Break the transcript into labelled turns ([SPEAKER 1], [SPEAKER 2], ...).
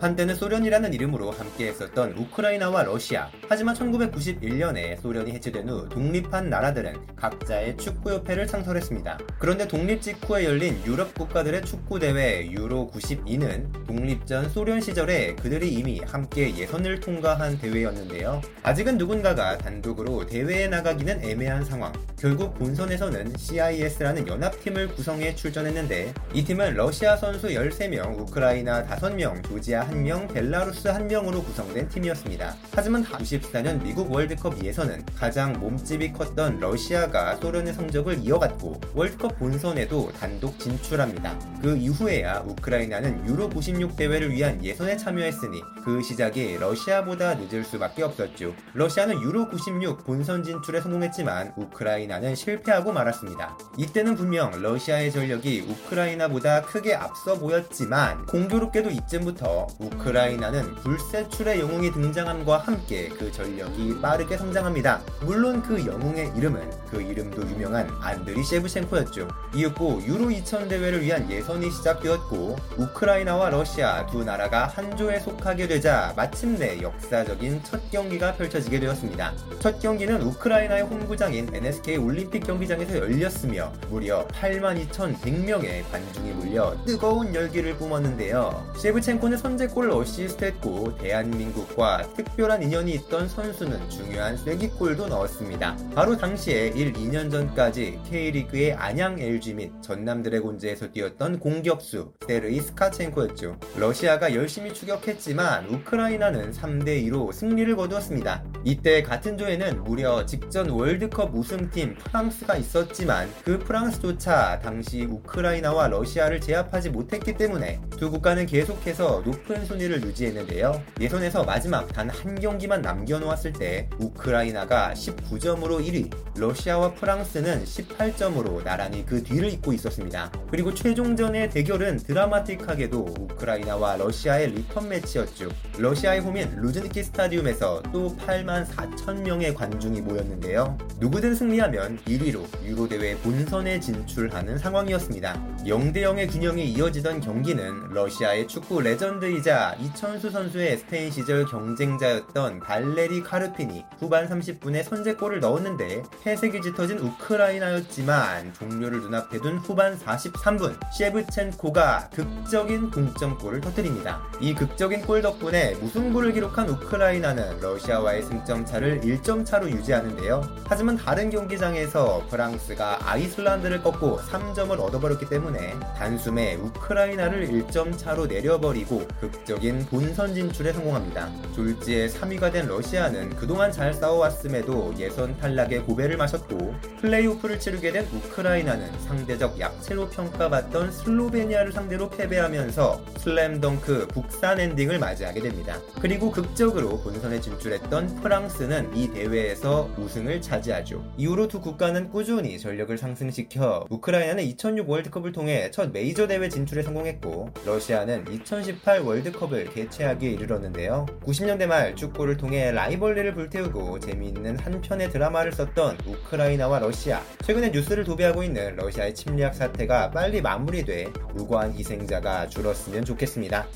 [SPEAKER 1] 한때는 소련이라는 이름으로 함께 했었던 우크라이나와 러시아. 하지만 1991년에 소련이 해체된 후 독립한 나라들은 각자의 축구협회를 창설했습니다. 그런데 독립 직후에 열린 유럽 국가들의 축구 대회 유로 92는 독립 전 소련 시절에 그들이 이미 함께 예선을 통과한 대회였는데요. 아직은 누군가가 단독으로 대회에 나가기는 애매한 상황. 결국 본선에서는 CIS라는 연합팀을 구성해 출전했는데 이 팀은 러시아 선수 13명, 우크라이나 5명, 조지아 1명, 벨라루스 1명으로 구성된 팀이었습니다. 하지만 94년 미국 월드컵 예선은 가장 몸집이 컸던 러시아가 소련의 성적을 이어갔고 월드컵 본선에도 단독 진출합니다. 그 이후에야 우크라이나는 유로 96 대회를 위한 예선에 참여했으니 그 시작이 러시아보다 늦을 수밖에 없었죠. 러시아는 유로 96 본선 진출에 성공했지만 우크라이나는 실패하고 말았습니다. 이때는 분명 러시아의 전력이 우크라이나보다 크게 앞서 보였지만 공교롭게도 이쯤부터 우크라이나는 불세출의 영웅이 등장함과 함께 그 전력이 빠르게 성장합니다. 물론 그 영웅의 이름은 그 이름도 유명한 안드리 셰브첸코였죠. 이윽고 유로 2000 대회를 위한 예선이 시작되었고 우크라이나와 러시아 두 나라가 한 조에 속하게 되자 마침내 역사적인 첫 경기가 펼쳐지게 되었습니다. 첫 경기는 우크라이나의 홈구장인 NSK 올림픽 경기장에서 열렸으며 무려 82,100명의 관중이 몰려 뜨거운 열기를 뿜었는데요. 셰브첸코는 선제 골을 어시스트했고 대한민국과 특별한 인연이 있던 선수는 중요한 쐐기골도 넣었습니다. 바로 당시에 1, 2년 전까지 K리그의 안양 LG 및 전남 드래곤즈에서 뛰었던 공격수 세르이 스카첸코였죠. 러시아가 열심히 추격했지만 우크라이나는 3대2로 승리를 거두었습니다. 이때 같은 조에는 무려 직전 월드컵 우승팀 프랑스가 있었지만 그 프랑스조차 당시 우크라이나와 러시아를 제압하지 못했기 때문에 두 국가는 계속해서 높은 순위를 유지했는데요. 예선에서 마지막 단 한 경기만 남겨놓았을 때 우크라이나가 19점으로 1위, 러시아와 프랑스는 18점으로 나란히 그 뒤를 잇고 있었습니다. 그리고 최종전의 대결은 드라마틱하게도 우크라이나와 러시아의 리턴 매치였죠. 러시아의 홈인 루즈니키 스타디움에서 또 8만 4천 명의 관중이 모였는데요. 누구든 승리하면 1위로 유로대회 본선에 진출하는 상황이었습니다. 0대0의 균형이 이어지던 경기는 러시아의 축구 레전드이자 이천수 선수의 스페인 시절 경쟁자였던 발레리 카르핀이 후반 30분에 선제골을 넣었는데 패색이 짙어진 우크라이나였지만 종료를 눈앞에 둔 후반 43분 셰브첸코가 극적인 동점골을 터뜨립니다. 이 극적인 골 덕분에 무승부를 기록한 우크라이나는 러시아와의 승점 차를 1점 차로 유지하는데요. 하지만 다른 경기장에서 프랑스가 아이슬란드를 꺾고 3점을 얻어버렸기 때문에 단숨에 우크라이나를 1점 차로 내려버리고 극적인 본선 진출에 성공합니다. 졸지에 3위가 된 러시아는 그동안 잘 싸워왔음에도 예선 탈락의 고배를 마셨고 플레이오프를 치르게 된 우크라이나는 상대적 약체로 평가받던 슬로베니아를 상대로 패배하면서 슬램덩크 북산 엔딩을 맞이하게 됩니다. 그리고 극적으로 본선에 진출했던 프랑스는 이 대회에서 우승을 차지하죠. 이후로 두 국가는 꾸준히 전력을 상승시켜 우크라이나는 2006 월드컵을 통해 첫 메이저 대회 진출에 성공했고 러시아는 2018 월드컵을 개최하기에 이르렀는데요. 90년대 말 축구를 통해 rivalry를 불태우고 재미있는 한 편의 드라마를 썼던 우크라이나와 러시아. 최근에 뉴스를 도배하고 있는 러시아의 침략 사태가 빨리 마무리돼 무고한 희생자가 줄었으면 좋겠습니다.